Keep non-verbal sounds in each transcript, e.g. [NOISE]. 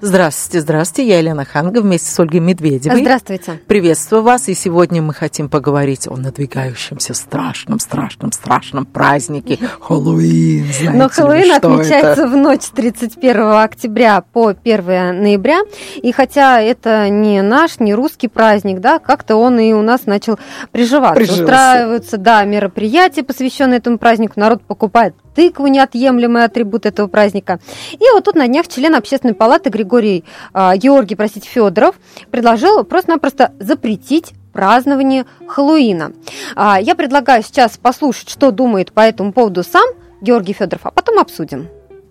Здравствуйте, здравствуйте. Я Елена Ханга вместе с Ольгой Медведевой. Здравствуйте. Приветствую вас. И сегодня мы хотим поговорить о надвигающемся страшном, страшном, страшном празднике [LAUGHS] Хэллоуин. Знаете Но Хэллоуин отмечается это? в ночь с 31 октября по 1 ноября. И хотя это не наш, не русский праздник, да, как-то он и у нас начал приживаться. Прижился. Устраиваются, да, мероприятия, посвященные этому празднику. Народ покупает тыкву, неотъемлемый атрибут этого праздника. И вот тут на днях член общественной палаты Григорий, а, Георгий, простите, Федоров предложил просто-напросто запретить празднование Хэллоуина. А, Я предлагаю сейчас послушать, что думает по этому поводу сам Георгий Федоров, а потом обсудим.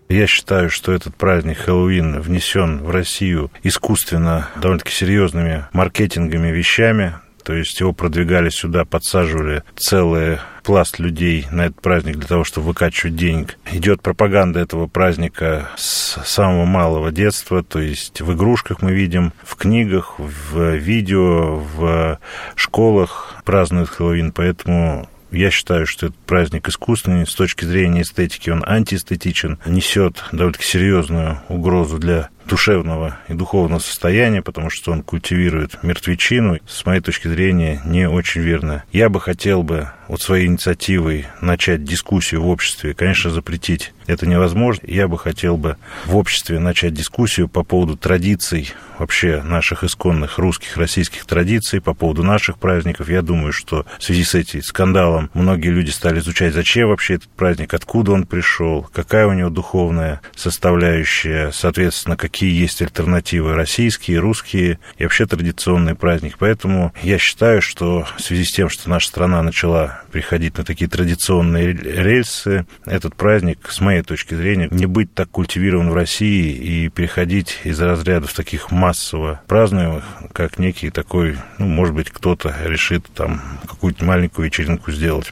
Я считаю, что этот праздник Хэллоуин внесен в Россию искусственно довольно-таки серьезными маркетингами вещами. То есть его продвигали сюда, подсаживали целый пласт людей на этот праздник для того, чтобы выкачивать денег. Идет пропаганда этого праздника с самого малого детства, то есть в игрушках мы видим, в книгах, в видео, в школах празднуют Хэллоуин, поэтому я считаю, что этот праздник искусственный. С точки зрения эстетики он антиэстетичен, несет довольно-таки серьезную угрозу для душевного и духовного состояния, потому что он культивирует мертвечину. С моей точки зрения, не очень верно. Я бы хотел бы вот своей инициативой начать дискуссию в обществе. Конечно, запретить это невозможно. Я бы хотел бы в обществе начать дискуссию по поводу традиций вообще наших исконных русских, российских традиций, по поводу наших праздников. Я думаю, что в связи с этим скандалом многие люди стали изучать, зачем вообще этот праздник, откуда он пришел, какая у него духовная составляющая, соответственно, какие есть альтернативы российские, русские и вообще традиционный праздник. Поэтому я считаю, что в связи с тем, что наша страна начала приходить на такие традиционные рельсы, этот праздник, с моей точки зрения, не быть так культивирован в России и переходить из разрядов таких массово празднуемых, как некий такой, ну, может быть, кто-то решит там какую-то маленькую вечеринку сделать.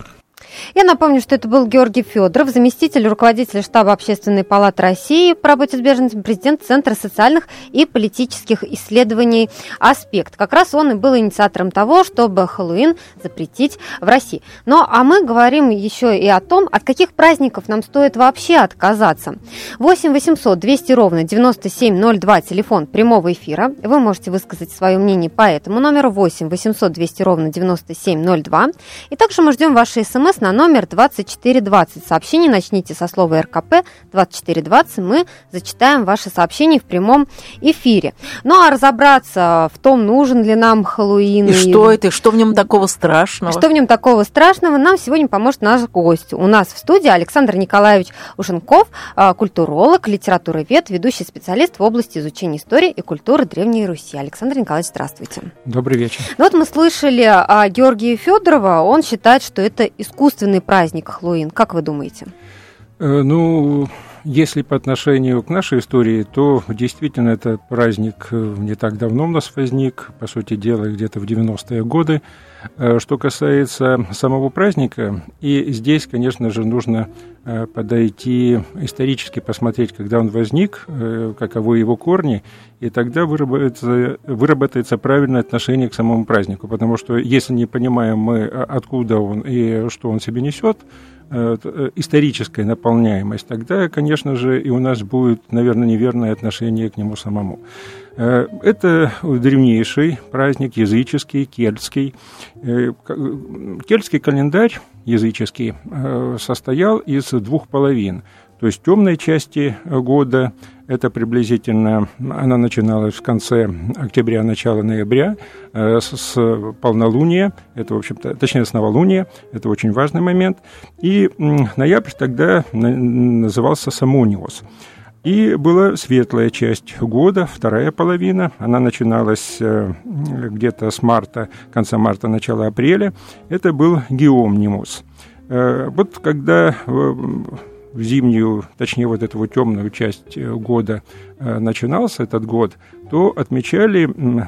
Я напомню, что это был Георгий Федоров, заместитель руководителя штаба Общественной палаты России по работе с беженцами, президент Центра социальных и политических исследований «Аспект». Как раз он и был инициатором того, чтобы Хэллоуин запретить в России. Ну, а мы говорим еще и о том, от каких праздников нам стоит вообще отказаться. 8 800 200 ровно 9702, телефон прямого эфира. Вы можете высказать свое мнение по этому номеру 8 800 200 ровно 9702. И также мы ждем ваши смс на номер 2420. Сообщение начните со слова РКП 2420. Мы зачитаем ваши сообщения в прямом эфире. Ну а разобраться в том, нужен ли нам Хэллоуин И что это, и что в нем такого страшного? что в нем такого страшного, нам сегодня поможет наш гость. У нас в студии Александр Николаевич Ушенков, а, культуролог, литературовед, ведущий специалист в области изучения истории и культуры Древней Руси. Александр Николаевич, здравствуйте. Добрый вечер. Ну вот мы слышали о Георгии Федорова, он считает, что это искусственный праздник Хэллоуин. Как вы думаете? Э, Ну, если по отношению к нашей истории, то действительно этот праздник э, не так давно у нас возник, по сути дела, где-то в 90-е годы. Э, Что касается самого праздника, и здесь, конечно же, нужно э, подойти исторически, посмотреть, когда он возник, э, каковы его корни, и тогда выработается, выработается правильное отношение к самому празднику. Потому что если не понимаем мы, а- откуда он и что он себе несет, историческая наполняемость, тогда, конечно же, и у нас будет, наверное, неверное отношение к нему самому. Э, Это древнейший праздник, языческий, кельтский. Э, Кельтский календарь языческий э, состоял из двух половин. То есть темной части года, это приблизительно, она начиналась в конце октября, начало ноября, с, полнолуния, это, в общем-то, точнее, с новолуния, это очень важный момент. И ноябрь тогда на- назывался Самониос. И была светлая часть года, вторая половина. Она начиналась э, где-то с марта, конца марта, начала апреля. Это был Геомнимус. Э, Вот когда э, в зимнюю, точнее, вот эту вот темную часть года начинался этот год, то отмечали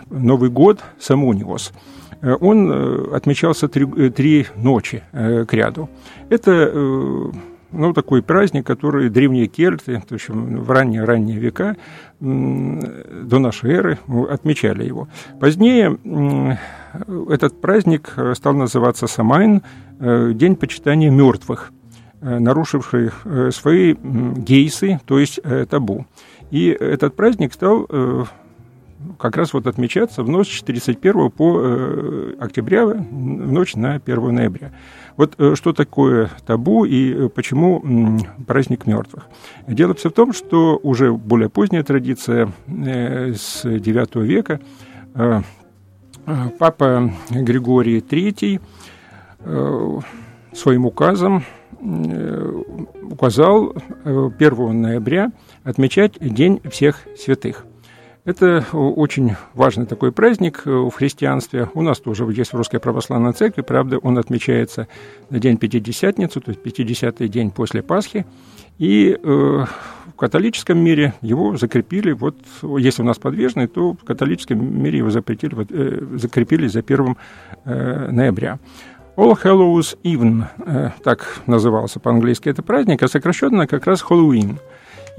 Новый год Самуниос. Он отмечался три, три ночи к ряду. Это ну, такой праздник, который древние кельты, то есть в ранние-ранние века до нашей эры отмечали его. Позднее этот праздник э, стал называться Самайн, э, День почитания мертвых. нарушившие свои гейсы, то есть табу. И этот праздник стал как раз вот отмечаться в ночь с 31 по э, октября, в ночь на 1 ноября. Вот э, что такое табу и э, почему праздник мертвых? Дело все в том, что уже более поздняя традиция с IX века папа Григорий III своим указом указал 1 ноября отмечать День всех святых. Это очень важный такой праздник э, в христианстве. У нас тоже есть в Русской Православной Церкви, правда, он отмечается на День Пятидесятницу, то есть 50-й день после Пасхи. И э, в католическом мире его закрепили, вот если у нас подвижный, то в католическом мире его запретили, вот, э, закрепили за 1 э, ноября. All Hallows Even, э, так назывался по-английски это праздник, а сокращенно как раз Хэллоуин –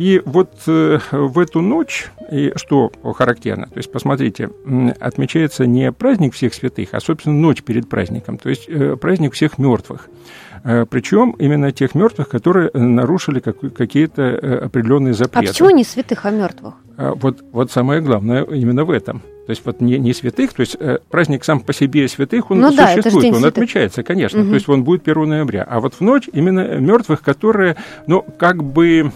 и вот э, в эту ночь, и что характерно, то есть, посмотрите, отмечается не праздник всех святых, а, собственно, ночь перед праздником, то есть э, праздник всех мертвых. Э, Причем именно тех мертвых, которые нарушили какие-то определенные запреты. А почему не святых, а мертвых? Вот, вот самое главное именно в этом. То есть вот не, не святых, то есть э, праздник сам по себе святых, он ну, существует, да, он святых. отмечается, конечно. Угу. То есть он будет 1 ноября. А вот в ночь именно мертвых, которые, ну, как бы...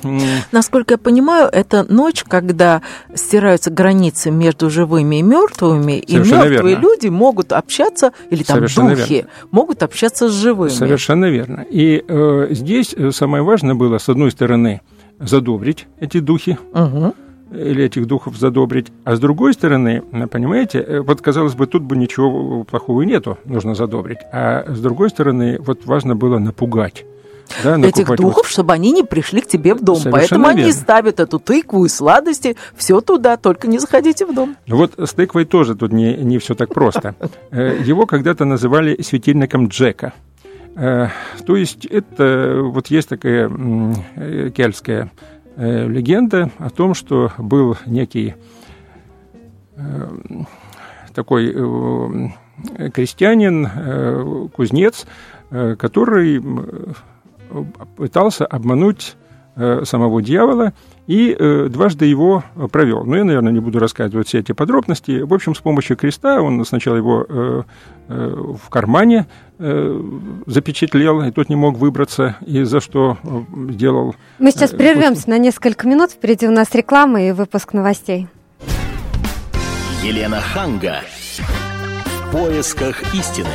Насколько я понимаю, это ночь, когда стираются границы между живыми и мертвыми, и мертвые верно. люди могут общаться, или там Совершенно духи, верно. могут общаться с живыми. Совершенно верно. И э, здесь э, самое важное было, с одной стороны, задобрить эти духи, угу или этих духов задобрить. А с другой стороны, понимаете, э, вот казалось бы, тут бы ничего плохого и нету, нужно задобрить. А с другой стороны, вот важно было напугать. Да, этих духов, чтобы они не пришли к тебе в дом. Совершенно Поэтому верно. они ставят эту тыкву и сладости, все туда, только не заходите в дом. Ну вот с тыквой тоже тут не, не все так просто. [LAUGHS] Э, его когда-то называли светильником Джека. Э, то есть это вот есть такая кельтская э, легенда о том, что был некий э, такой э, крестьянин, э, кузнец, э, который пытался обмануть э, самого дьявола и э, дважды его провел. Но я, наверное, не буду рассказывать все эти подробности. В общем, с помощью креста он сначала его э, э, в кармане э, запечатлел, и тот не мог выбраться, и за что э, сделал... Мы сейчас э, прервемся на несколько минут. Впереди у нас реклама и выпуск новостей. Елена Ханга. В поисках истины.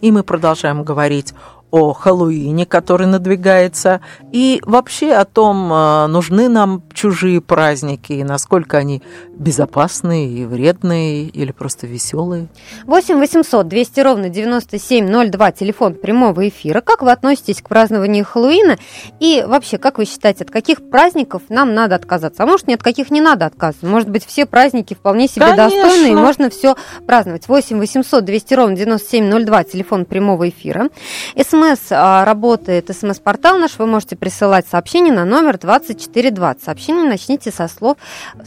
И мы продолжаем говорить о Хэллоуине, который надвигается, и вообще о том, э, нужны нам чужие праздники, и насколько они безопасные и вредные, или просто веселые. 8 800 200 ровно 9702, телефон прямого эфира. Как вы относитесь к празднованию Хэллоуина? И вообще, как вы считаете, от каких праздников нам надо отказаться? А может, ни от каких не надо отказываться? Может быть, все праздники вполне себе Конечно. достойны, и можно все праздновать. 8 800 200 ровно 9702, телефон прямого эфира. СМС а, работает, СМС-портал наш, вы можете присылать сообщение на номер 2420. Сообщение начните со слов,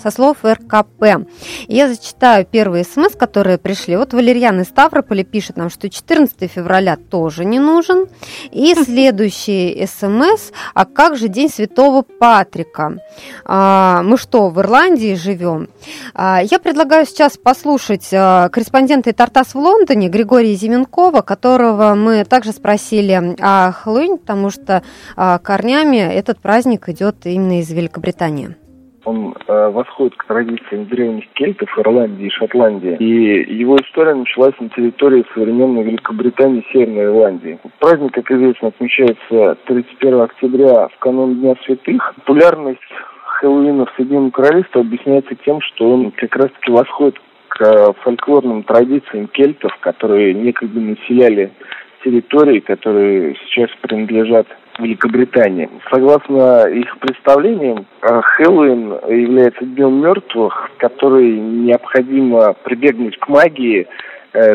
со слов РКП. Я зачитаю первые СМС, которые пришли. Вот Валерьян из Ставрополя пишет нам, что 14 февраля тоже не нужен. И [LAUGHS] следующий СМС, а как же День Святого Патрика? А, мы что, в Ирландии живем? А, я предлагаю сейчас послушать корреспондента Тартас в Лондоне Григория Зименкова, которого мы также спросили о Хэллоуине, потому что а, корнями этот праздник идет именно из Великобритании. Он э, восходит к традициям древних кельтов Ирландии и Шотландии. И его история началась на территории современной Великобритании и Северной Ирландии. Праздник, как известно, отмечается 31 октября в канун Дня Святых. Популярность Хэллоуина в Соединенном Королевстве объясняется тем, что он как раз-таки восходит к э, фольклорным традициям кельтов, которые некогда населяли территорий, которые сейчас принадлежат Великобритании. Согласно их представлениям, э, Хэллоуин является днем мертвых, который необходимо прибегнуть к магии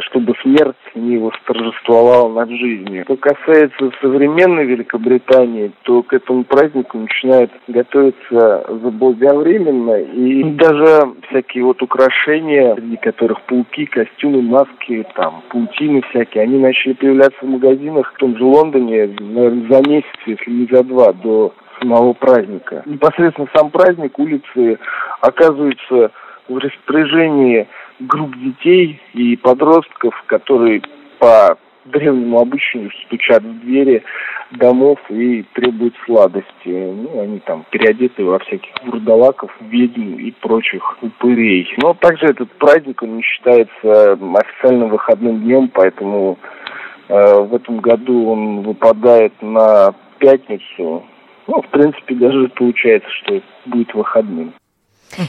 чтобы смерть не восторжествовала над жизнью. Что касается современной Великобритании, то к этому празднику начинают готовиться заблаговременно, и даже всякие вот украшения, среди которых пауки, костюмы, маски, там, паутины всякие, они начали появляться в магазинах в том же Лондоне, наверное, за месяц, если не за два, до самого праздника. Непосредственно сам праздник, улицы оказываются в распоряжении групп детей и подростков, которые по древнему обычаю стучат в двери домов и требуют сладости. Ну, они там переодеты во всяких вурдалаков, ведьм и прочих упырей. Но также этот праздник, он не считается официальным выходным днем, поэтому э, в этом году он выпадает на пятницу. Ну, в принципе, даже получается, что будет выходным.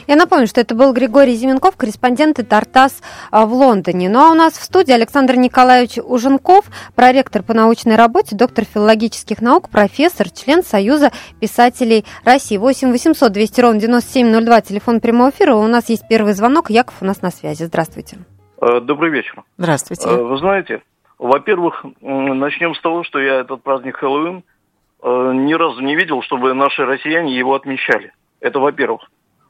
Я напомню, что это был Григорий Зименков, корреспондент Тартас а, в Лондоне. Ну а у нас в студии Александр Николаевич Уженков, проректор по научной работе, доктор филологических наук, профессор, член Союза писателей России. 8 800 200 ровно 9702, телефон прямого эфира. У нас есть первый звонок. Яков у нас на связи. Здравствуйте. Э, добрый вечер. Здравствуйте. Э, вы знаете, во-первых, начнем с того, что я этот праздник Хэллоуин э, ни разу не видел, чтобы наши россияне его отмечали. Это во-первых.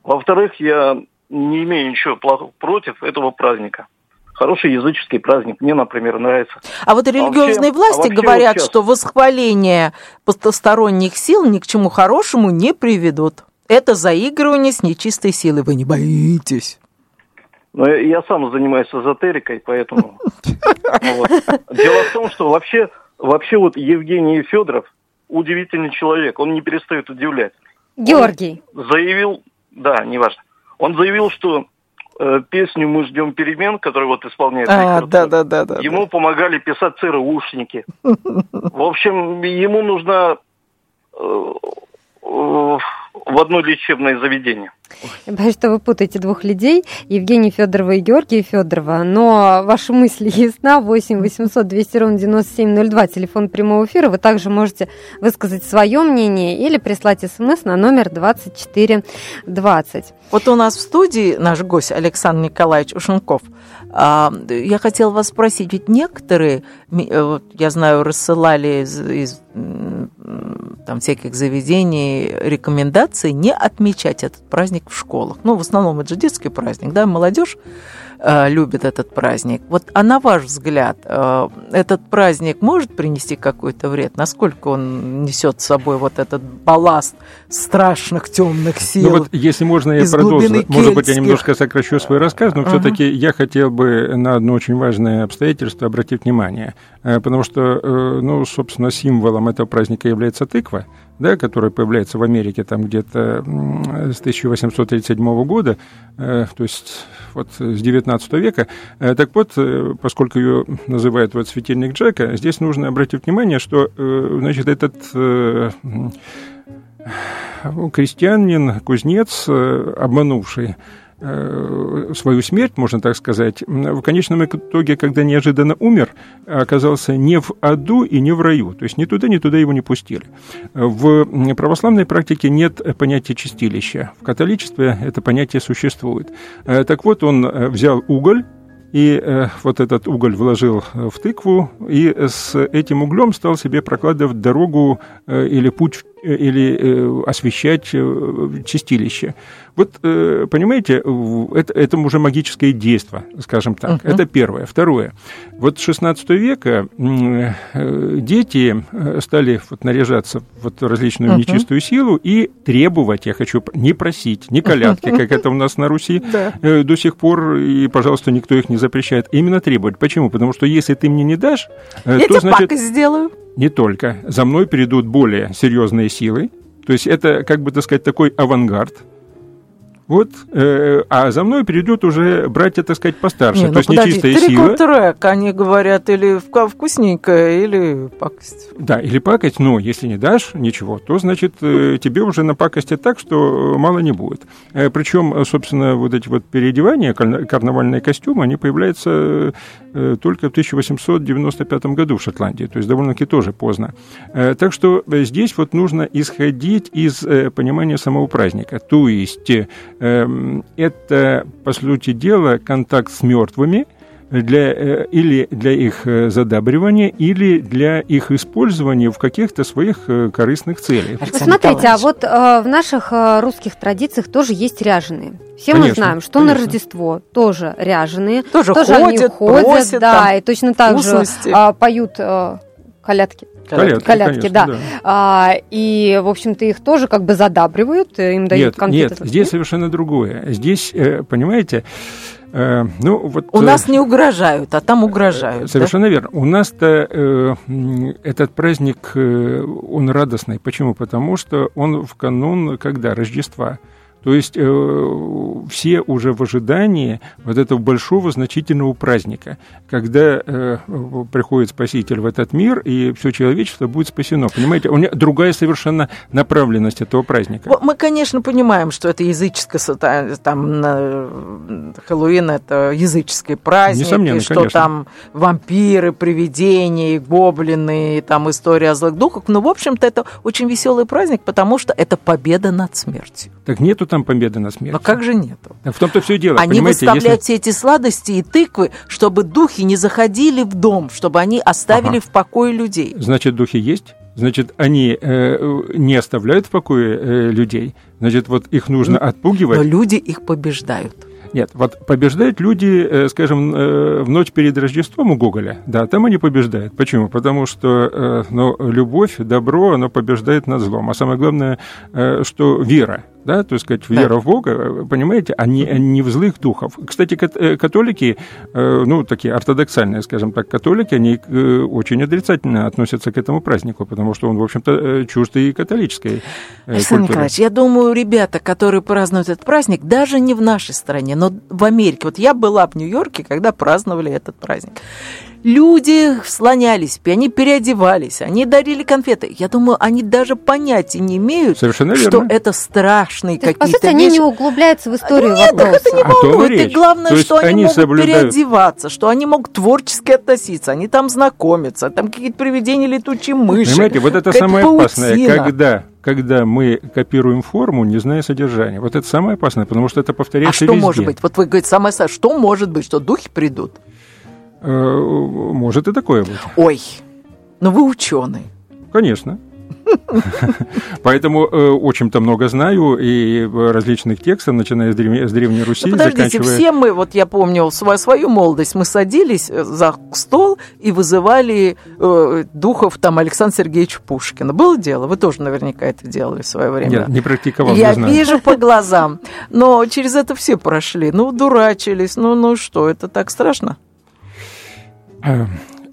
Во-вторых, я не имею ничего плохого против этого праздника. Хороший языческий праздник, мне, например, нравится. А вот религиозные а вообще, власти а говорят, вот что восхваление посторонних сил ни к чему хорошему не приведут. Это заигрывание с нечистой силой. Вы не боитесь? Ну, я сам занимаюсь эзотерикой, поэтому... [LAUGHS] Дело в том, что вообще, вообще вот Евгений Федоров удивительный человек, он не перестает удивлять. Георгий. заявил, да, неважно. Он заявил, что э, песню «Мы ждем перемен», которую вот исполняет а, да, да, да, да, ему да. помогали писать ЦРУшники. [LAUGHS] В общем, ему нужно э, э, в одно лечебное заведение. Я боюсь, что вы путаете двух людей, Евгения Федорова и Георгия Федорова, но ваши мысли ясна, 8 800 200 ровно 9702, телефон прямого эфира, вы также можете высказать свое мнение или прислать смс на номер 2420. Вот у нас в студии наш гость Александр Николаевич Ушенков. А, я хотела вас спросить, ведь некоторые, э, я знаю, рассылали из, из там, всяких заведений рекомендации не отмечать этот праздник в школах. Ну, в основном это же детский праздник, да, молодежь э, любит этот праздник. Вот, а на ваш взгляд, э, этот праздник может принести какой-то вред? Насколько он несет с собой вот этот балласт страшных темных сил? Ну вот, если можно, я продолжу. Может быть, я немножко сокращу свой рассказ, но uh-huh. все-таки я хотел бы на одно очень важное обстоятельство обратить внимание. Э, потому что, ну, собственно, символом этого праздника является тыква да, которая появляется в Америке там где-то с 1837 года, то есть вот с 19 века. Э, так вот, э, поскольку ее называют вот светильник Джека, здесь нужно обратить внимание, что, значит, этот крестьянин, кузнец, обманувший Э, свою смерть, можно так сказать, в конечном итоге, когда неожиданно умер, оказался не в аду и не в раю. То есть ни туда, ни туда его не пустили. В православной практике нет понятия чистилища. В католичестве это понятие существует. Э, так вот, он э, взял уголь, и э, вот этот уголь вложил в тыкву, и с этим углем стал себе прокладывать дорогу э, или путь, или э, освещать э, чистилище. Вот, э, понимаете, это, это уже магическое действие, скажем так. Uh-huh. Это первое. Второе. Вот с 16 века дети стали вот наряжаться в вот различную uh-huh. нечистую силу и требовать, я хочу, не просить, не колядки, как это у нас на Руси [LAUGHS] до сих пор, и, пожалуйста, никто их не запрещает, именно требовать. Почему? Потому что если ты мне не дашь, я то, значит... сделаю. Не только. За мной перейдут более серьезные силы. То есть это, как бы так сказать, такой авангард. Вот, э, а за мной придет уже братья, так сказать, постарше. Не, ну, то есть подожди, нечистая сила. трек, они говорят, или вкусненькое, или пакость. Да, или пакость, но если не дашь ничего, то, значит, э, тебе уже на пакости так, что мало не будет. Э, причем, собственно, вот эти вот переодевания, карнавальные костюмы, они появляются э, только в 1895 году в Шотландии, то есть довольно-таки тоже поздно. Э, так что здесь вот нужно исходить из э, понимания самого праздника. То есть Эм, это, по сути дела, контакт с мертвыми, для, э, или для их э, задабривания, или для их использования в каких-то своих э, корыстных целях. Александр Смотрите, а вот э, в наших э, русских традициях тоже есть ряженые. Все конечно, мы знаем, что конечно. на Рождество тоже ряженые. Тоже, тоже ходят, они ходят, просят, да, и точно так вкусности. же э, поют э, колядки. Колядки, колядки конечно, да. да. А, и, в общем-то, их тоже как бы задабривают, им дают нет, конфеты. Нет, здесь совершенно другое. Здесь, понимаете, Э, ну, вот, У нас э, не угрожают, а там угрожают. Совершенно да? верно. У нас-то э, этот праздник, э, он радостный. Почему? Потому что он в канун, когда? Рождества. То есть э, все уже в ожидании вот этого большого значительного праздника, когда э, приходит Спаситель в этот мир, и все человечество будет спасено. Понимаете, у меня другая совершенно направленность этого праздника. Мы, конечно, понимаем, что это языческое, там, Хэллоуин – это языческий праздник, Несомненно, и что конечно. там вампиры, привидения, гоблины, и там история о злых духах. Но, в общем-то, это очень веселый праздник, потому что это победа над смертью. Так нету там там победы на смерть. Но как же нету? В том-то все дело. Они выставляют если... все эти сладости и тыквы, чтобы духи не заходили в дом, чтобы они оставили ага. в покое людей. Значит, духи есть? Значит, они э, не оставляют в покое э, людей. Значит, вот их нужно ну, отпугивать. Но люди их побеждают. Нет, вот побеждают люди, э, скажем, э, в ночь перед Рождеством у Гоголя. Да, там они побеждают. Почему? Потому что э, ну, любовь, добро, оно побеждает над злом. А самое главное, что вера да, то есть сказать, вера да. в Бога, понимаете, а не, не в злых духов. Кстати, католики, ну, такие ортодоксальные, скажем так, католики, они очень отрицательно относятся к этому празднику, потому что он, в общем-то, чужд и католической Александр культуре. Николаевич, я думаю, ребята, которые празднуют этот праздник, даже не в нашей стране, но в Америке. Вот я была в Нью-Йорке, когда праздновали этот праздник. Люди слонялись, они переодевались, они дарили конфеты. Я думаю, они даже понятия не имеют, Совершенно что верно. это страшные какие-то По сути, они не углубляются в историю Нет, вопроса. это не волнует. И главное, То что они, они могут соблюдают... переодеваться, что они могут творчески относиться, они там знакомятся, там какие-то привидения летучие мыши. Понимаете, вот это самое паутина. опасное, когда когда мы копируем форму, не зная содержания. Вот это самое опасное, потому что это повторяется А что везде. может быть? Вот вы говорите, самое что может быть, что духи придут? Э, может и такое быть. Ой, ну вы ученый. Конечно. [LAUGHS] Поэтому э, очень-то много знаю и различных текстов, начиная с, древней, с Древней Руси, ну, подождите, заканчивая... все мы, вот я помню свою, свою молодость, мы садились э, за стол и вызывали э, духов там Александра Сергеевича Пушкина. Было дело? Вы тоже наверняка это делали в свое время. Нет, не практиковал, Я не вижу по глазам. Но через это все прошли. Ну, дурачились. Ну, ну что, это так страшно? Эм,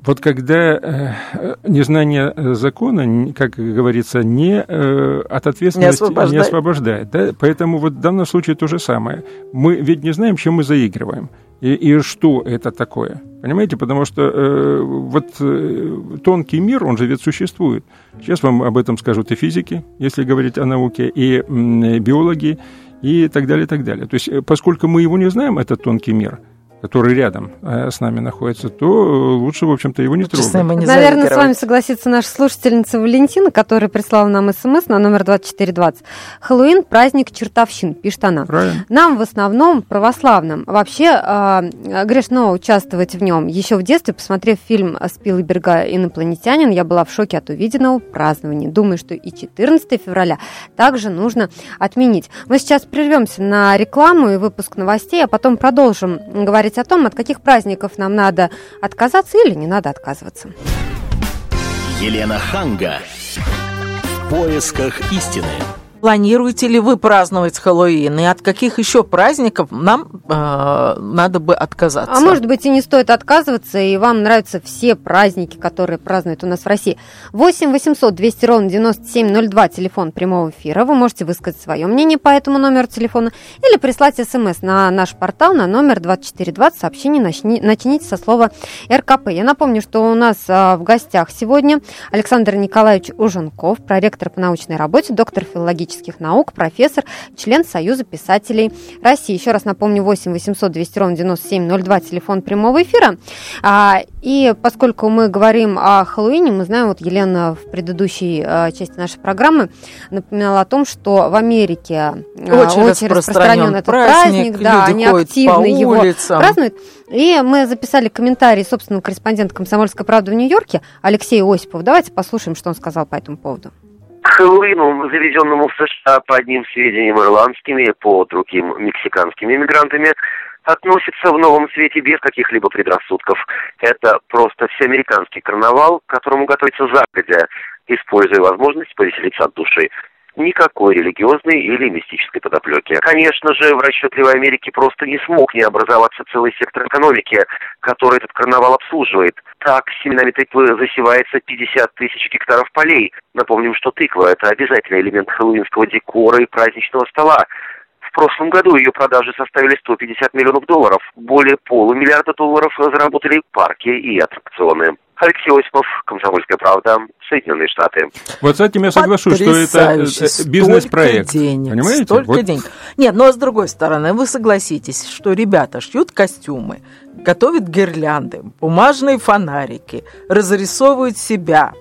вот когда э, незнание закона, как говорится, не э, от ответственности не освобождает, не освобождает да? поэтому вот в данном случае то же самое. Мы ведь не знаем, чем мы заигрываем и, и что это такое. Понимаете, потому что э, вот э, тонкий мир, он же ведь существует. Сейчас вам об этом скажут и физики, если говорить о науке, и э, биологи, и так далее, и так далее. То есть, э, поскольку мы его не знаем, этот тонкий мир – который рядом э, с нами находится, то лучше, в общем-то, его не трогать. Не Наверное, с вами согласится наша слушательница Валентина, которая прислала нам смс на номер 2420. Хэллоуин – праздник чертовщин, пишет она. Правильно. Нам в основном православным. Вообще э, грешно участвовать в нем. Еще в детстве, посмотрев фильм Спилберга «Инопланетянин», я была в шоке от увиденного празднования. Думаю, что и 14 февраля также нужно отменить. Мы сейчас прервемся на рекламу и выпуск новостей, а потом продолжим говорить говорить о том, от каких праздников нам надо отказаться или не надо отказываться. Елена Ханга. В поисках истины. Планируете ли вы праздновать Хэллоуин? И от каких еще праздников нам э, надо бы отказаться? А может быть и не стоит отказываться, и вам нравятся все праздники, которые празднуют у нас в России. 8 800 200 ровно 9702, телефон прямого эфира. Вы можете высказать свое мнение по этому номеру телефона или прислать смс на наш портал на номер 2420. Сообщение начни, начните со слова РКП. Я напомню, что у нас а, в гостях сегодня Александр Николаевич Уженков, проректор по научной работе, доктор филологических исторических наук, профессор, член Союза писателей России. Еще раз напомню, 8 800 200 ровно 9702, телефон прямого эфира. А, и поскольку мы говорим о Хэллоуине, мы знаем, вот Елена в предыдущей а, части нашей программы напоминала о том, что в Америке а, очень, очень распространен, этот праздник, праздник да, они активно его празднуют. И мы записали комментарий собственного корреспондента «Комсомольской правды» в Нью-Йорке Алексея Осипова. Давайте послушаем, что он сказал по этому поводу. К Хэллоуину, заведенному в США по одним сведениям ирландскими, по другим мексиканскими иммигрантами, относится в новом свете без каких-либо предрассудков. Это просто всеамериканский карнавал, которому готовится загодя, используя возможность повеселиться от души никакой религиозной или мистической подоплеки. Конечно же, в расчетливой Америке просто не смог не образоваться целый сектор экономики, который этот карнавал обслуживает. Так, семенами тыквы засевается 50 тысяч гектаров полей. Напомним, что тыква – это обязательный элемент хэллоуинского декора и праздничного стола. В прошлом году ее продажи составили 150 миллионов долларов. Более полумиллиарда долларов заработали парки и аттракционы. Алексей Осипов, «Комсомольская правда», Соединенные Штаты. Вот с этим я соглашусь, что это э, бизнес-проект. денег, понимаете? Столько вот. денег. Нет, но с другой стороны, вы согласитесь, что ребята шьют костюмы, готовят гирлянды, бумажные фонарики, разрисовывают себя,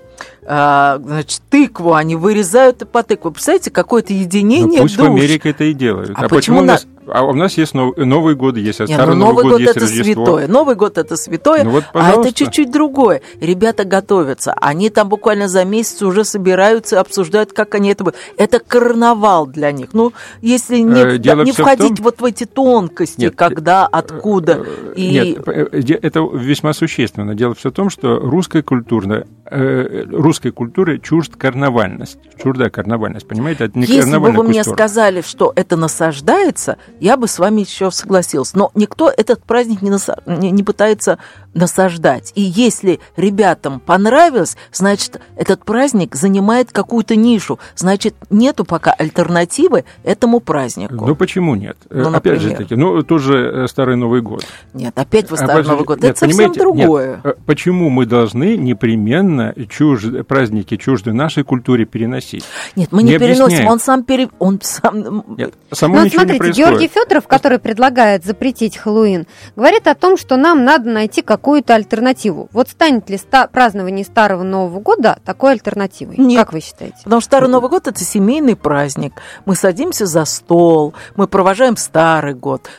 а, значит, тыкву они вырезают по тыкву. Представляете, какое-то единение ну, пусть душ. в Америке это и делают. А, а почему, почему у нас... А у нас есть Новый, Новый год, есть а Нет, Старый ну, Новый, Новый год, год есть это Рождество. святое. Новый год это святое, ну, вот, а это чуть-чуть другое. Ребята готовятся. Они там буквально за месяц уже собираются, обсуждают, как они это будут. Это карнавал для них. Ну, если не, э, Дело не входить том... вот в эти тонкости, Нет, когда, э, откуда. Э, и... Нет, это весьма существенно. Дело все в том, что русская культура, русской культуре чужд карнавальность. Чужда карнавальность, понимаете? Это не Если бы вы мне сказали, что это насаждается, я бы с вами еще согласился. Но никто этот праздник не, наса... не, не пытается насаждать. И если ребятам понравилось, значит, этот праздник занимает какую-то нишу. Значит, нету пока альтернативы этому празднику. Ну, почему нет? Ну, опять же таки, ну, тоже э, Старый Новый год. Нет, опять вы Старый а, Новый год. Нет, это совсем другое. Нет, почему мы должны непременно чуж... праздники чужды нашей культуре переносить? Нет, мы не, не переносим. Объясняем. Он сам пере... Он сам... Нет, само ну, ничего смотрите, не Георгий Федоров, который предлагает запретить Хэллоуин, говорит о том, что нам надо найти какую-то альтернативу. Вот станет ли ста- празднование Старого Нового года такой альтернативой? Нет. Как вы считаете? Потому что Старый Новый год – это семейный праздник. Мы садимся за стол, мы провожаем Старый год,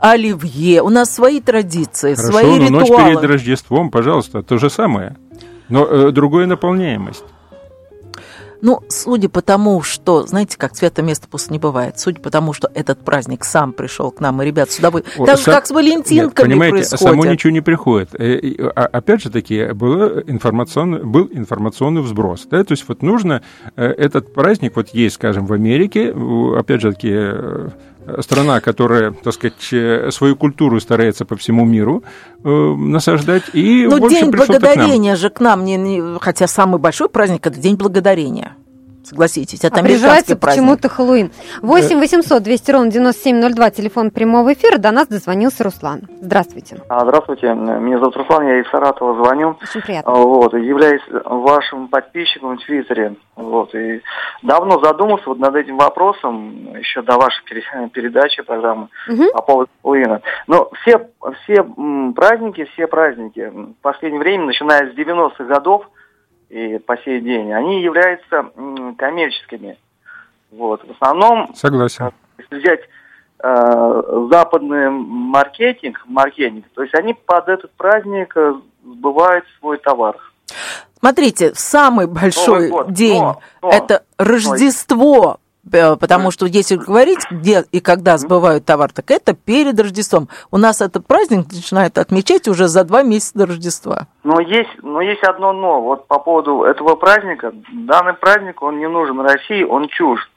оливье. У нас свои традиции, Хорошо, свои но ритуалы. ночь перед Рождеством, пожалуйста, то же самое. Но э, другая наполняемость. Ну, судя по тому, что, знаете, как цвета места пусто не бывает, судя по тому, что этот праздник сам пришел к нам, и ребят сюда вы... Так же, как с Валентинками Нет, понимаете, происходит. само ничего не приходит. Э, а, опять же таки, был информационный, был информационный взброс. Да? То есть вот нужно э, этот праздник, вот есть, скажем, в Америке, опять же таки, э, страна, которая, так сказать, свою культуру старается по всему миру э, насаждать. И Но День Благодарения к же к нам, не, не, хотя самый большой праздник – это День Благодарения. Согласитесь, это а американский праздник. почему-то Хэллоуин. 8 800 200 ровно 9702, телефон прямого эфира. До нас дозвонился Руслан. Здравствуйте. А, здравствуйте, меня зовут Руслан, я из Саратова звоню. Очень приятно. Вот, являюсь вашим подписчиком в Твиттере. Вот, и давно задумался вот над этим вопросом, еще до вашей передачи, программы угу. по поводу Хэллоуина. Но все, все праздники, все праздники в последнее время, начиная с 90-х годов, и по сей день, они являются коммерческими. Вот. В основном, Согласен. если взять э, западный маркетинг, маркетинг, то есть они под этот праздник э, сбывают свой товар. Смотрите, самый большой день но, но, это Рождество Э, потому что если говорить, где и когда сбывают товар, так это перед Рождеством. У нас этот праздник начинают отмечать уже за два месяца до Рождества. Но есть, но есть одно но. Вот по поводу этого праздника. Данный праздник, он не нужен России, он чужд.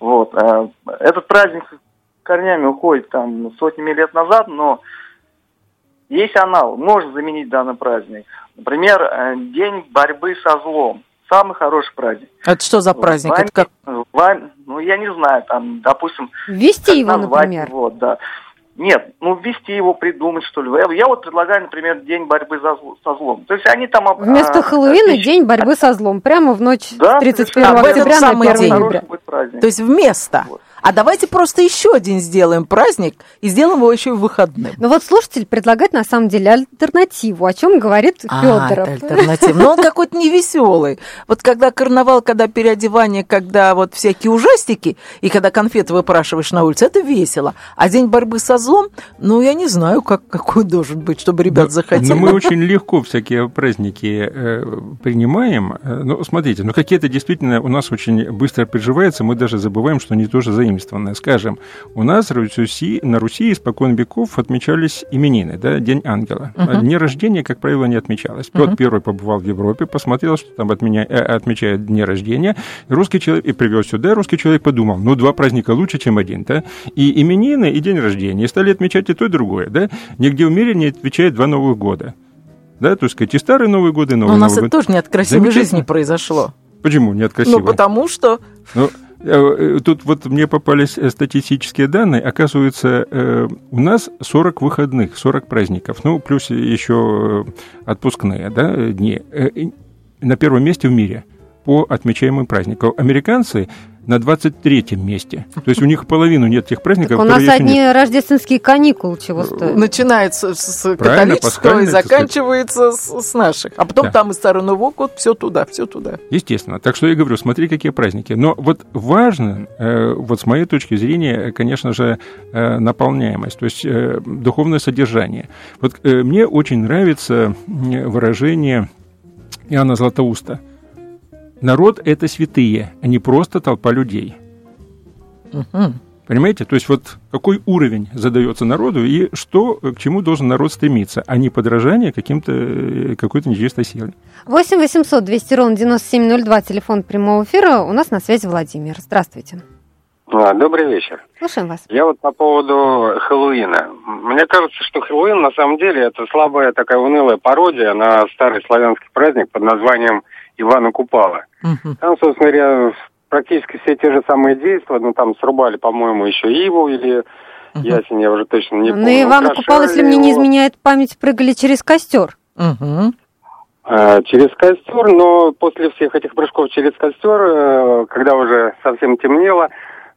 Вот. Э, этот праздник корнями уходит там сотнями лет назад, но есть аналог, можно заменить данный праздник. Например, э, День борьбы со злом самый хороший праздник. Это что за праздник? Вами, Это как? Вами, ну, я не знаю, там, допустим... Ввести его, например. Вот, да. Нет, ну ввести его, придумать, что ли. Я, я вот предлагаю, например, день борьбы за, со злом. То есть они там... Вместо а, Хэллоуина отлич... день борьбы со злом. Прямо в ночь да, 31 октября на 1 ноября. То есть вместо. Вот. А давайте просто еще один сделаем праздник и сделаем его еще и выходным. Ну вот слушатель предлагает на самом деле альтернативу, о чем говорит а, Федоров. альтернатива. Но он [LAUGHS] какой-то невеселый. Вот когда карнавал, когда переодевание, когда вот всякие ужастики, и когда конфеты выпрашиваешь на улице, это весело. А день борьбы со злом, ну, я не знаю, как, какой должен быть, чтобы ребят захотели. Но мы [LAUGHS] очень легко всякие праздники э, принимаем. Э, ну, смотрите, ну, какие-то действительно у нас очень быстро приживаются, мы даже забываем, что они тоже заимствуют заимствованное. Скажем, у нас Руси, на Руси испокон веков отмечались именины, да, День ангела. Uh-huh. Дни рождения, как правило, не отмечалось. Петр uh-huh. Первый побывал в Европе, посмотрел, что там отменя... э, отмечают дни рождения, русский человек и привез сюда, русский человек подумал, ну, два праздника лучше, чем один, да, и именины, и день рождения, и стали отмечать и то, и другое, да, нигде в мире не отвечает два Новых года. Да, то есть, и старый Новый год, и Новый Но у нас Новый это год. тоже не от красивой жизни произошло. Почему не от красивой? Ну, потому что... Ну, тут вот мне попались э, статистические данные. Оказывается, э, у нас 40 выходных, 40 праздников. Ну, плюс еще отпускные да, дни. На первом месте в мире по отмечаемым праздникам. Американцы на 23-м месте. То есть у них половину нет тех праздников, так у нас одни нет. рождественские каникулы чего э, стоят. Начинается с католического и заканчивается с, с наших. А потом да. там и Старый Новый год, все туда, все туда. Естественно. Так что я говорю, смотри, какие праздники. Но вот важно, э, вот с моей точки зрения, конечно же, э, наполняемость, то есть духовное содержание. Вот мне очень нравится выражение Иоанна Златоуста – народ – это святые, а не просто толпа людей. Угу. Понимаете? То есть вот какой уровень задается народу и что, к чему должен народ стремиться, а не подражание каким-то, э, какой-то нечистой силе. 8 800 200 ровно 9702, телефон прямого эфира. У нас на связи Владимир. Здравствуйте. А, добрый вечер. Слушаем вас. Я вот по поводу Хэллоуина. Мне кажется, что Хэллоуин на самом деле это слабая такая унылая пародия на старый славянский праздник под названием Ивана Купала. Угу. Там, собственно говоря, практически все те же самые действия, ну там срубали, по-моему, еще Иву или угу. ясень, я уже точно не ну, помню. На Ивана Купала, если мне не изменяет память, прыгали через костер. Угу. А, через костер, но после всех этих прыжков через костер, э, когда уже совсем темнело,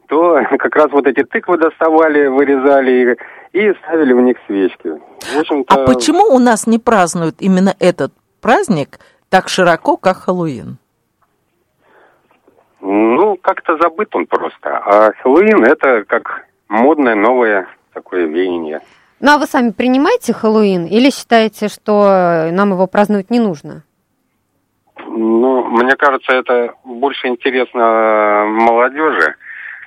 то [LAUGHS] как раз вот эти тыквы доставали, вырезали и, и ставили в них свечки. а почему у нас не празднуют именно этот праздник так широко, как Хэллоуин? Ну, как-то забыт он просто. А Хэллоуин это как модное новое такое веяние. Ну, а вы сами принимаете Хэллоуин или считаете, что нам его праздновать не нужно? Ну, мне кажется, это больше интересно молодежи.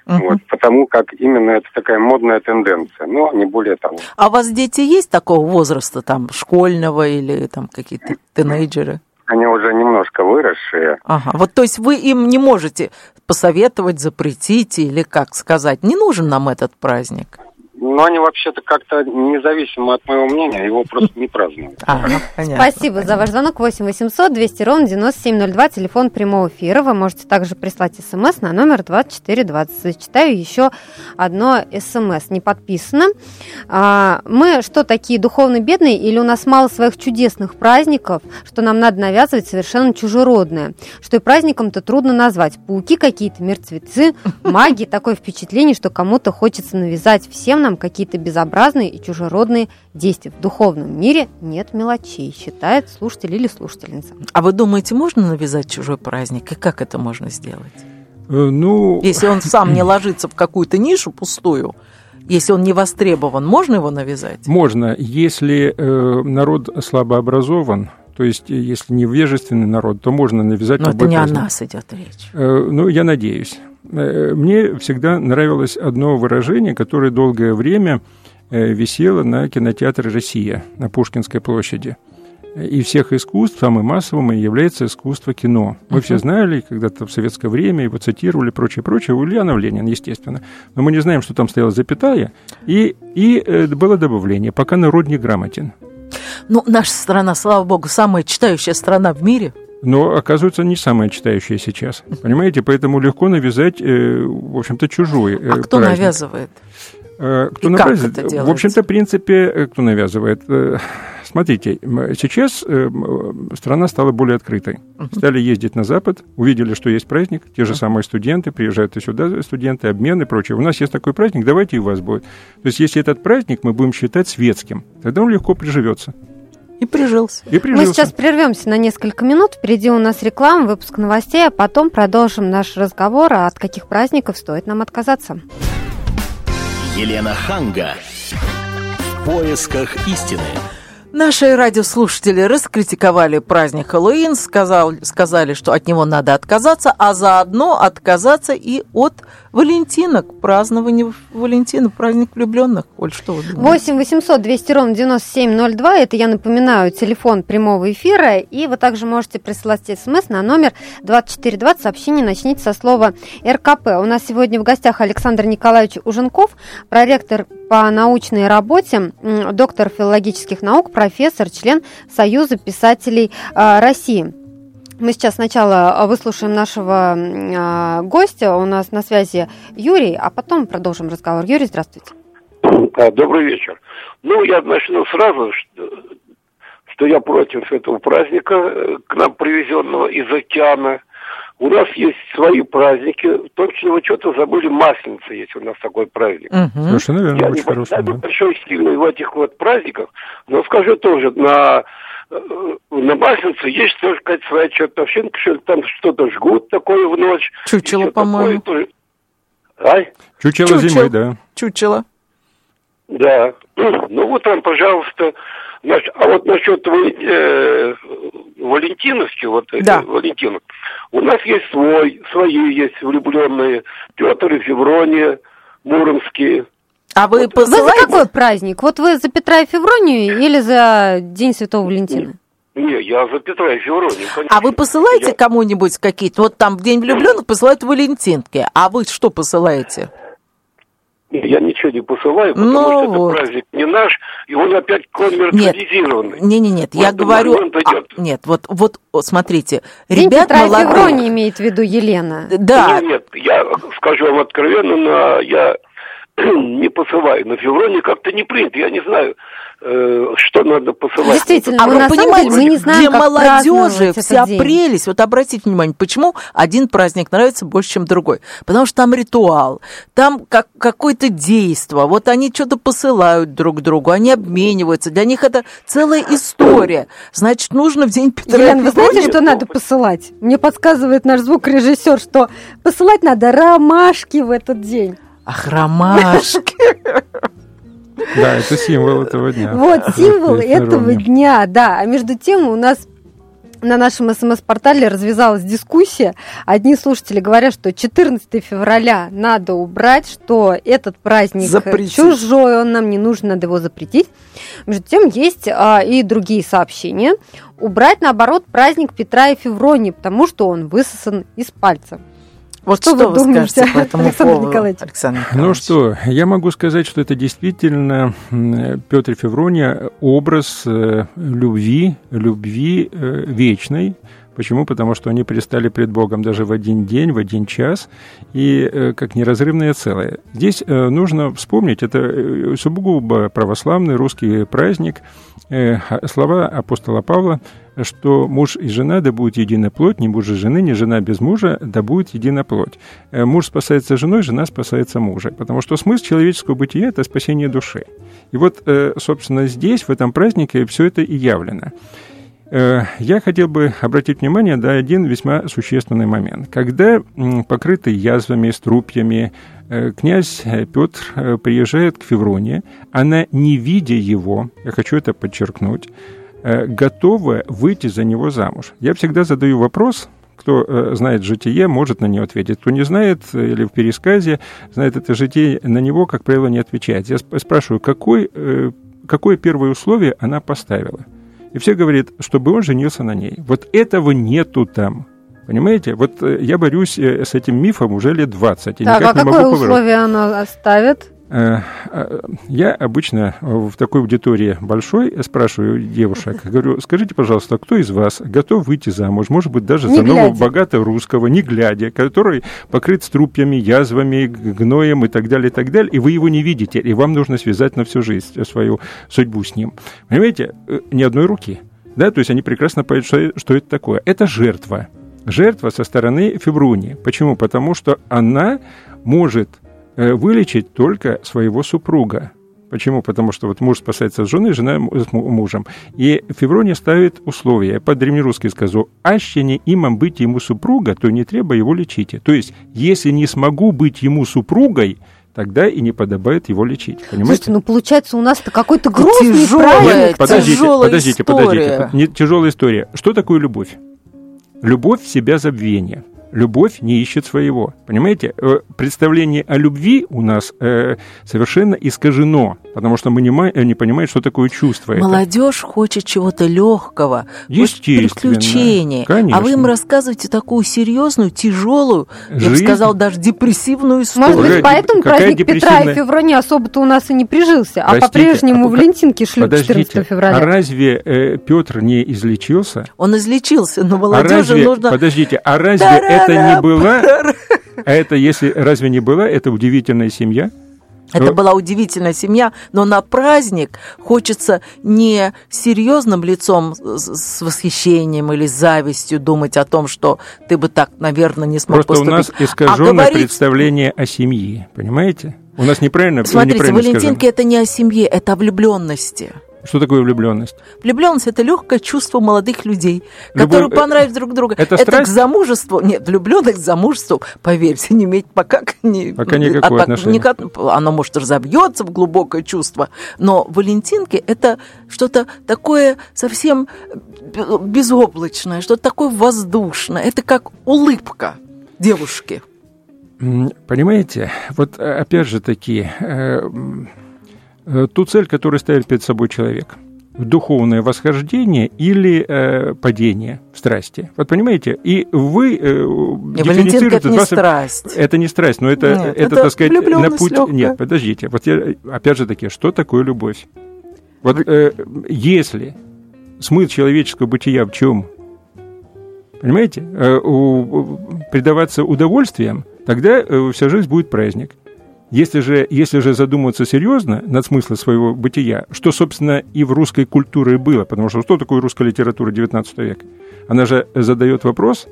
Uh-huh. Вот, потому как именно это такая модная тенденция, но не более того. А у вас дети есть такого возраста, там, школьного или там какие-то тинейджеры? Они уже немножко выросшие. Ага, вот то есть вы им не можете посоветовать, запретить или как сказать, не нужен нам этот праздник? Но они вообще-то как-то независимо от моего мнения, его просто не празднуют. [LAUGHS] Ага, Спасибо за ваш звонок. 8 800 200 ровно 9702, телефон прямого эфира. Вы можете также прислать смс на номер 2420. Читаю еще одно смс, не подписано. А, мы что, такие духовно бедные или у нас мало своих чудесных праздников, что нам надо навязывать совершенно чужеродное? Что и праздником-то трудно назвать. Пауки какие-то, мертвецы, маги. [LAUGHS] Такое впечатление, что кому-то хочется навязать всем нам нам какие-то безобразные и чужеродные действия. В духовном мире нет мелочей, считает слушатель или слушательница. А вы думаете, можно навязать чужой праздник? И как это можно сделать? Э, ну... Если он сам не [CLEARS THROAT] ложится в какую-то нишу пустую, если он не востребован, можно его навязать? Можно, если э, народ слабо образован, то есть, если невежественный народ, то можно навязать Но это не праздник. о нас идет речь. Э, ну, я надеюсь. Э, мне всегда нравилось одно выражение, которое долгое время э, висело на кинотеатре «Россия» на Пушкинской площади. И всех искусств самым массовым является искусство кино. Мы uh-huh. все знали когда-то в советское время, его цитировали, прочее, прочее. Ульянов Ленин, естественно. Но мы не знаем, что там стояла запятая. И, и э, было добавление, пока народ не грамотен. Ну, наша страна, слава богу, самая читающая страна в мире – но оказывается не самая читающая сейчас. Понимаете, поэтому легко навязать, э, в общем-то, чужой. Э, а кто праздник. навязывает? Кто И навязывает? Как это В общем-то, в принципе, кто навязывает? Смотрите, сейчас страна стала более открытой. Uh-huh. Стали ездить на Запад, увидели, что есть праздник, те же uh-huh. самые студенты, приезжают и сюда студенты, обмен и прочее. У нас есть такой праздник, давайте и у вас будет. То есть, если этот праздник мы будем считать светским, тогда он легко приживется. И прижился. И прижился. Мы сейчас прервемся на несколько минут. Впереди у нас реклама, выпуск новостей, а потом продолжим наш разговор, а от каких праздников стоит нам отказаться. Елена Ханга. В поисках истины. Наши радиослушатели раскритиковали праздник Хэллоуин, сказал, сказали, что от него надо отказаться, а заодно отказаться и от Валентинок, празднования Валентина, праздник влюбленных. Оль, что вы думаете? 8 800 200 ровно 9702, это, я напоминаю, телефон прямого эфира, и вы также можете присылать смс на номер 2420, сообщение начните со слова РКП. У нас сегодня в гостях Александр Николаевич Уженков, проректор по научной работе, доктор филологических наук, профессор, член Союза писателей а, России. Мы сейчас сначала а, выслушаем нашего э, гостя. У нас на связи Юрий, а потом продолжим разговор. Юрий, здравствуйте. Добрый вечер. Ну, я начну сразу, что, что я против этого праздника, э, к нам привезенного из океана. У нас есть свои праздники. Точно вы что-то забыли, Масленица есть у нас такой праздник. Угу. Совершенно верно, я очень не хороший, да. большой сильный в этих вот праздниках, но скажу тоже, на Э, на Масленице есть тоже какая-то своя чертовщинка, что там что-то жгут такое в ночь. Чучело, по-моему. Тоже... А? Чучело, Чучело зимой, да. Чучело. Да. [CLEARS THROAT] Ну вот вам, пожалуйста. А вот насчет э, Валентиновки, вот э, да. Валентинов, у нас есть свой, свои есть влюбленные. Петр и Феврония, Муромские. А вы вот. посылаете? Вы за какой праздник? Вот вы за Петра и Февронию или за День Святого Валентина? Не, я за Петра и Февронию, конечно. А вы посылаете я... кому-нибудь какие-то? Вот там в День влюбленных посылают Валентинки. А вы что посылаете? Я ничего не посылаю, потому ну, что вот. это праздник не наш, и он опять коммерциализированный. Нет, нет, нет, я говорю... А, нет, вот, вот, смотрите, День ребят Петра молодые... Февронии имеет в виду Елена. Да. Нет, нет, я скажу вам откровенно, но я [CLEARS THROAT] не посылаю. На февроне как-то не принято, я не знаю, что надо посылать. Действительно, а вы понимаете, мы не знаем, для молодежи вся день. прелесть. Вот обратите внимание, почему один праздник нравится больше, чем другой? Потому что там ритуал, там как, какое-то действие. Вот они что-то посылают друг другу, они обмениваются. Для них это целая история. Значит, нужно в день Петра Елена, вы знаете, что надо посылать? Мне подсказывает наш звукорежиссер, что посылать надо ромашки в этот день. Ах, ромашки. [LAUGHS] Да, это символ этого дня. Вот, символ этого дня, да. А между тем у нас на нашем СМС-портале развязалась дискуссия. Одни слушатели говорят, что 14 февраля надо убрать, что этот праздник Запретить. чужой, он нам не нужен, надо его запретить. Между тем есть а, и другие сообщения. Убрать, наоборот, праздник Петра и Февронии, потому что он высосан из пальца. Вот что, что вы, вы скажете по этому Александр поводу, Николаевич? Александр Николаевич? Ну что, я могу сказать, что это действительно Петр Феврония образ э, любви, любви э, вечной, Почему? Потому что они предстали пред Богом даже в один день, в один час, и э, как неразрывное целое. Здесь нужно вспомнить, это сугубо православный русский праздник, слова апостола Павла, что муж и жена да будет единая плоть, не муж и жены, не жена без мужа да будет единая плоть. Муж спасается женой, жена спасается мужем, потому что смысл человеческого бытия – это спасение души. И вот, собственно, здесь, в этом празднике, все это и явлено. Э, я хотел бы обратить внимание на один весьма существенный момент. Когда покрытый язвами, струпьями, э, князь Петр э, приезжает к Февроне, она, не видя его, я хочу это подчеркнуть, готова выйти за него замуж. Я всегда задаю вопрос, кто знает житие, может на него ответить. Кто не знает или в пересказе знает это житие, на него, как правило, не отвечает. Я спрашиваю, какой, какое первое условие она поставила – и все говорят, чтобы он женился на ней. Вот этого нету там. Понимаете? Вот э, я борюсь э, с этим мифом уже лет 20. так, а какое условие она оставит? Э, э, я обычно в такой аудитории большой спрашиваю девушек, говорю, скажите, пожалуйста, кто из вас готов выйти замуж, может быть, даже не за нового богатого русского, не глядя, который покрыт струпьями, язвами, гноем и так далее, и так далее, и вы его не видите, и вам нужно связать на всю жизнь свою судьбу с ним. Понимаете, э, ни одной руки. Да, то есть они прекрасно понимают, что, что это такое. Это жертва. Жертва со стороны Фебруни. Почему? Потому что она может вылечить только своего супруга. Почему? Потому что вот муж спасается от жены, жена с мужем. И Феврония ставит условия. По древнерусски скажу, «Аще не имам быть ему супруга, то не треба его лечить». То есть, если не смогу быть ему супругой, тогда и не подобает его лечить. Понимаете? Слушайте, ну получается у нас-то какой-то грустный тяжелая, праздник. Подождите, тяжелая подождите, история. подождите. Не тяжелая история. Что такое любовь? Любовь в себя забвение любовь не ищет своего. Понимаете, э, представление о любви у нас э, совершенно искажено, потому что мы не, не понимаем, что такое чувство. Молодежь это. хочет чего-то легкого, приключений. Конечно. А вы им рассказываете такую серьезную, тяжелую, Жизнь? я бы сказал, даже депрессивную историю. Может быть, поэтому Какая праздник депрессивная... Петра и Феврония особо-то у нас и не прижился, Простите, а по-прежнему а Валентинки шлют 14 февраля. А разве э, Петр не излечился? Он излечился, но молодежи а разве, нужно... Подождите, а разве это не была... А это, если разве не была, это удивительная семья? Это была удивительная семья, но на праздник хочется не серьезным лицом с восхищением или завистью думать о том, что ты бы так, наверное, не смог Просто поступить. у нас искаженное а говорить... представление о семье, понимаете? У нас неправильно Смотрите, неправильно Валентинки скажем. это не о семье, это о влюбленности. Что такое влюбленность? Влюбленность это легкое чувство молодых людей, которые Любовь... понравились друг другу. Это, это страсть? к замужеству. Нет, влюбленность к замужеству, поверьте, не имеет пока не, пока никакого а, отношения. Никак, оно может разобьется в глубокое чувство, но Валентинки это что-то такое совсем безоблачное, что-то такое воздушное. Это как улыбка девушки. Понимаете, вот э, опять же таки, э, Э, ту цель, которую ставит перед собой человек. Духовное восхождение или э, падение в страсти. Вот понимаете? И вы э, дифференцируете... это не вас... страсть. Это не страсть, но это, Нет, это, это так сказать, на путь... Легкая. Нет, подождите. Вот я, опять же таки, что такое любовь? Вот э, если смысл человеческого бытия в чем? Понимаете? Э, у, предаваться удовольствиям, тогда э, вся жизнь будет праздник. Если же, если же задуматься серьезно над смыслом своего бытия, что, собственно, и в русской культуре было, потому что что такое русская литература XIX века? Она же задает вопрос,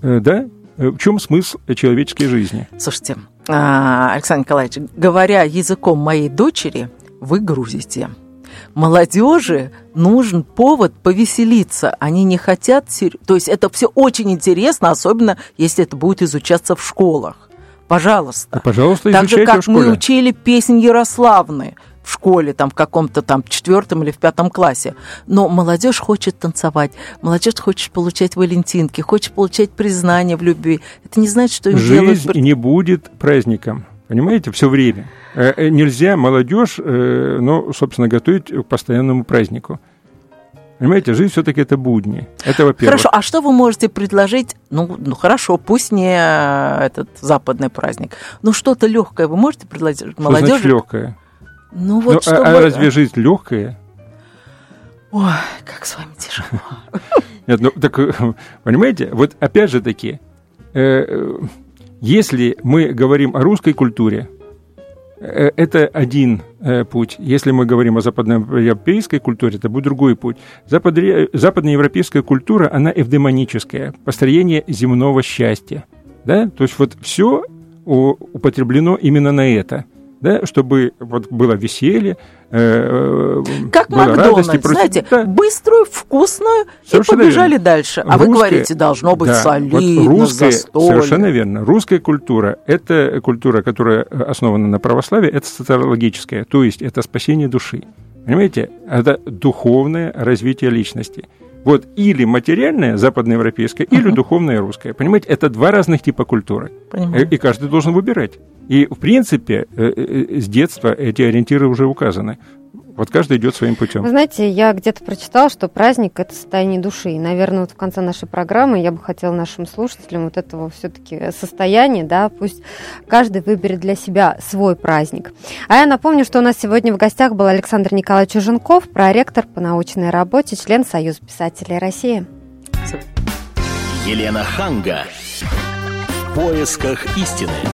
э, да, э, в чем смысл человеческой жизни? Слушайте, а, Александр Николаевич, говоря языком моей дочери, вы грузите. Молодежи нужен повод повеселиться. Они не хотят... То есть это все очень интересно, особенно если это будет изучаться в школах. Пожалуйста. А, пожалуйста, Так же, как мы учили песнь Ярославны в школе, там, в каком-то там четвертом или в пятом классе. Но молодежь хочет танцевать, молодежь хочет получать валентинки, хочет получать признание в любви. Это не значит, что им Жизнь делают... не будет праздником. Понимаете, все время. Э, э, нельзя молодежь, э, ну, собственно, готовить к постоянному празднику. Понимаете, жизнь все-таки это будни. Это во-первых. Хорошо, а что вы можете предложить? Ну, ну хорошо, пусть не этот западный праздник. но что-то легкое вы можете предложить что молодежи? Значит легкое? Ну вот ну, чтобы... а, а разве жизнь легкая? Ой, как с вами тяжело. [LAUGHS] Нет, ну так, понимаете, вот опять же таки, э, если мы говорим о русской культуре, Э, это один э, путь. Если мы говорим о западноевропейской культуре, это будет другой путь. Западноевропейская культура, она эвдемоническая, построение земного счастья. Да? То есть вот все употреблено именно на это – да, чтобы вот было веселье, э, как было Макдональдс, радость. знаете, да. быструю, вкусную, Совершенно и побежали верно. дальше. А русская, вы говорите, должно быть да, солидно, вот русская, застолье. Совершенно верно. Русская культура – это культура, которая основана на православии, это социологическая, то есть это спасение души. Понимаете? Это духовное развитие личности. Вот или материальная западноевропейская, uh-huh. или духовная русская. Понимаете, это два разных типа культуры. Понимаю. И каждый должен выбирать. И, в принципе, э, э, с детства эти ориентиры уже указаны. Вот каждый идет своим путем. Вы знаете, я где-то прочитала, что праздник – это состояние души. И, наверное, вот в конце нашей программы я бы хотела нашим слушателям вот этого все-таки состояния, да, пусть каждый выберет для себя свой праздник. А я напомню, что у нас сегодня в гостях был Александр Николаевич Чуженков, проректор по научной работе, член Союза писателей России. Елена Ханга. В поисках истины.